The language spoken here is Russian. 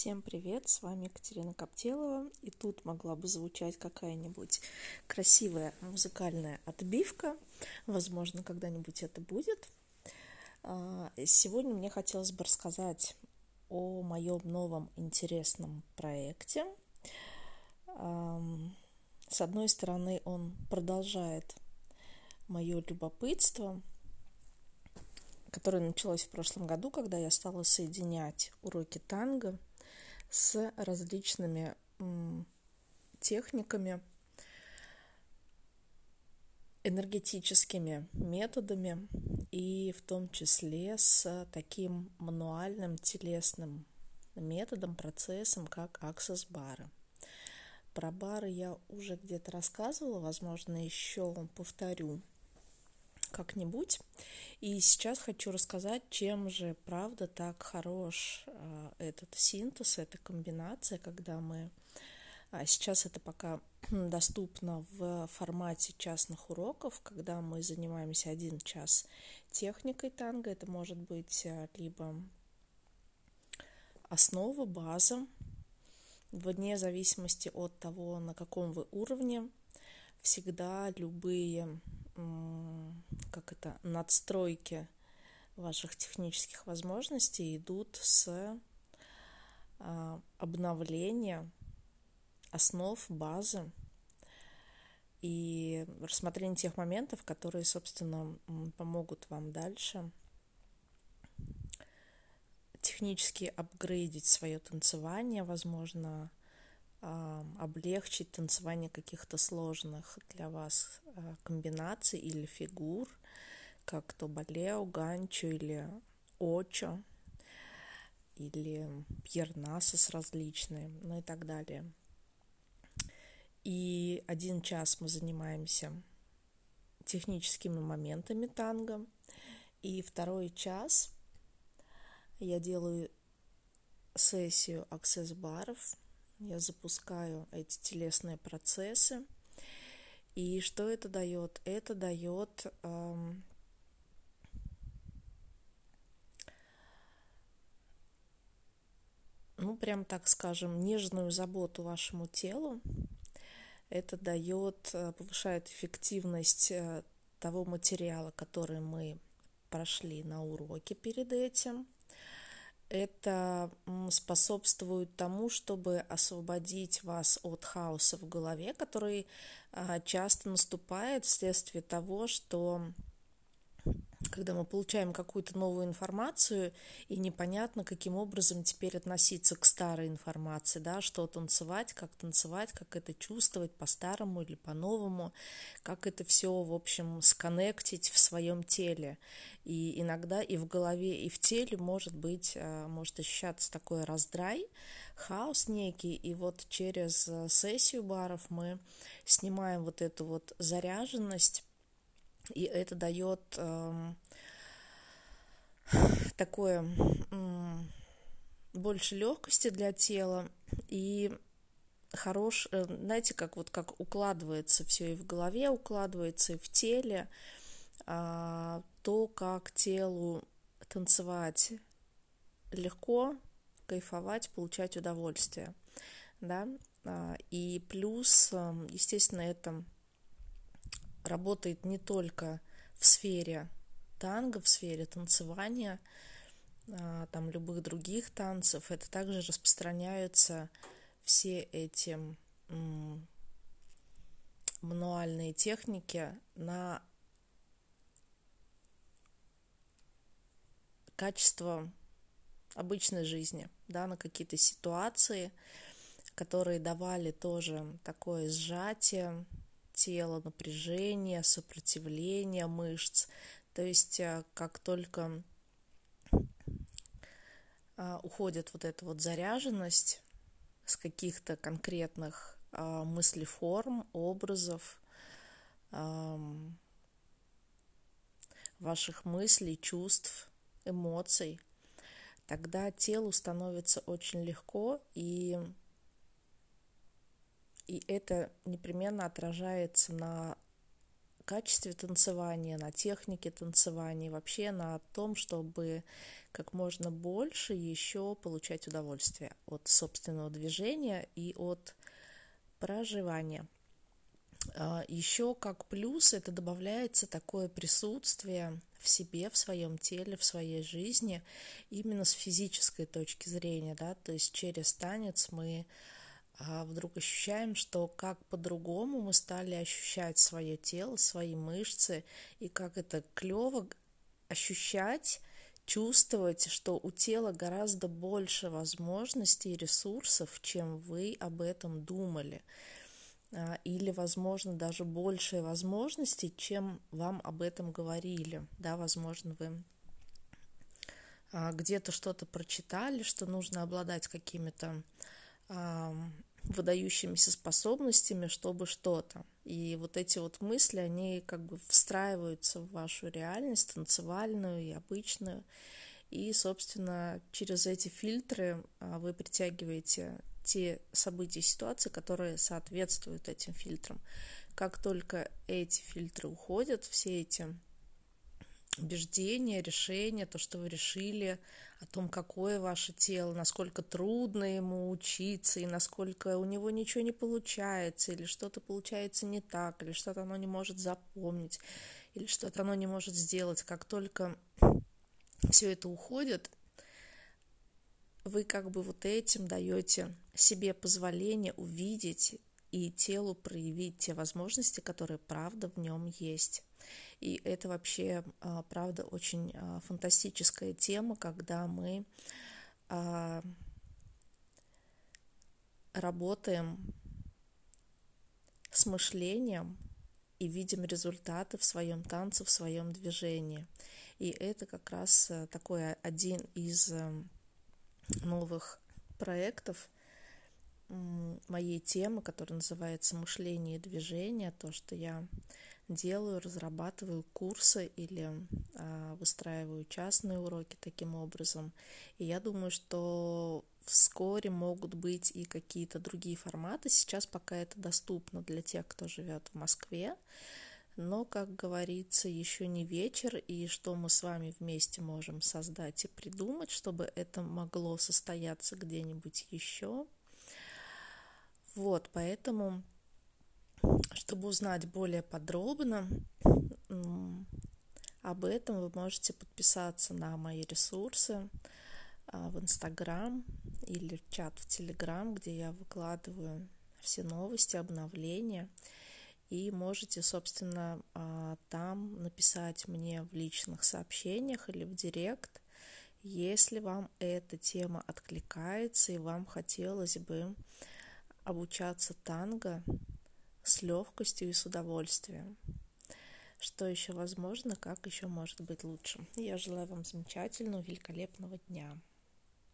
Всем привет, с вами Екатерина Коптелова, и тут могла бы звучать какая-нибудь красивая музыкальная отбивка, возможно, когда-нибудь это будет. А, сегодня мне хотелось бы рассказать о моем новом интересном проекте. С одной стороны, он продолжает мое любопытство – которое началось в прошлом году, когда я стала соединять уроки танго с различными техниками, энергетическими методами и в том числе с таким мануальным телесным методом, процессом, как аксесс-бары. Про бары я уже где-то рассказывала, возможно, еще повторю как-нибудь. И сейчас хочу рассказать, чем же, правда, так хорош э, этот синтез, эта комбинация, когда мы... А сейчас это пока доступно в формате частных уроков, когда мы занимаемся один час техникой танго. Это может быть э, либо основа, база, вне зависимости от того, на каком вы уровне, всегда любые как это, надстройки ваших технических возможностей идут с а, обновления основ, базы и рассмотрения тех моментов, которые, собственно, помогут вам дальше технически апгрейдить свое танцевание, возможно, облегчить танцевание каких-то сложных для вас а, комбинаций или фигур, как то балео, ганчо или очо, или пьернасос различные, ну и так далее. И один час мы занимаемся техническими моментами танго, и второй час я делаю сессию аксесс-баров – я запускаю эти телесные процессы. И что это дает? Это дает эм, ну, прям так скажем, нежную заботу вашему телу. Это дает, э, повышает эффективность э, того материала, который мы прошли на уроке перед этим – это способствует тому, чтобы освободить вас от хаоса в голове, который а, часто наступает вследствие того, что когда мы получаем какую-то новую информацию, и непонятно, каким образом теперь относиться к старой информации, да, что танцевать, как танцевать, как это чувствовать по-старому или по-новому, как это все, в общем, сконнектить в своем теле. И иногда и в голове, и в теле может быть, э, может ощущаться такой раздрай, хаос некий, и вот через э, сессию баров мы снимаем вот эту вот заряженность, и это дает э, такое э, больше легкости для тела и хорош, э, знаете, как вот как укладывается все и в голове укладывается, и в теле, э, то, как телу танцевать легко, кайфовать, получать удовольствие, да, а, и плюс, эм, естественно, это работает не только в сфере танго, в сфере танцевания, а, там любых других танцев. Это также распространяются все эти мануальные техники на качество обычной жизни, да, на какие-то ситуации, которые давали тоже такое сжатие, тела, напряжение, сопротивление мышц. То есть э, как только а, уходит вот эта вот заряженность с каких-то конкретных а, мыслеформ, образов, ваших мыслей, чувств, эмоций, тогда телу становится очень легко и и это непременно отражается на качестве танцевания, на технике танцевания, вообще на том, чтобы как можно больше еще получать удовольствие от собственного движения и от проживания. А, еще как плюс это добавляется такое присутствие в себе, в своем теле, в своей жизни, именно с физической точки зрения, да, то есть через танец мы вдруг ощущаем, что как по-другому мы стали ощущать свое тело, свои мышцы, и как это клево ощущать, чувствовать, что у тела гораздо больше возможностей и ресурсов, чем вы об этом думали. А, или, возможно, даже больше возможностей, чем вам об этом говорили. Да, возможно, вы а, где-то что-то прочитали, что нужно обладать какими-то выдающимися способностями, чтобы что-то. И вот эти вот мысли, они как бы встраиваются в вашу реальность, танцевальную и обычную. И, собственно, через эти фильтры а, вы притягиваете те события и ситуации, которые соответствуют этим фильтрам. Как только эти фильтры уходят, все эти убеждения, решения, то, что вы решили о том, какое ваше тело, насколько трудно ему учиться, и насколько у него ничего не получается, или что-то получается не так, или что-то оно не может запомнить, или что-то оно не может сделать. Как только все это уходит, вы как бы вот этим даете себе позволение увидеть и телу проявить те возможности, которые правда в нем есть. И это вообще, а, правда, очень а, фантастическая тема, когда мы а, работаем с мышлением и видим результаты в своем танце, в своем движении. И это как раз такой один из новых проектов моей темы, которая называется «Мышление и движение», то, что я делаю, разрабатываю курсы или а, выстраиваю частные уроки таким образом. И я думаю, что вскоре могут быть и какие-то другие форматы. Сейчас пока это доступно для тех, кто живет в Москве. Но, как говорится, еще не вечер, и что мы с вами вместе можем создать и придумать, чтобы это могло состояться где-нибудь еще. Вот, поэтому чтобы узнать более подробно об этом, вы можете подписаться на мои ресурсы а, в Инстаграм или в чат в Телеграм, где я выкладываю все новости, обновления. И можете, собственно, а, там написать мне в личных сообщениях или в директ, если вам эта тема откликается и вам хотелось бы обучаться танго с легкостью и с удовольствием. Что еще возможно, как еще может быть лучше. Я желаю вам замечательного, великолепного дня.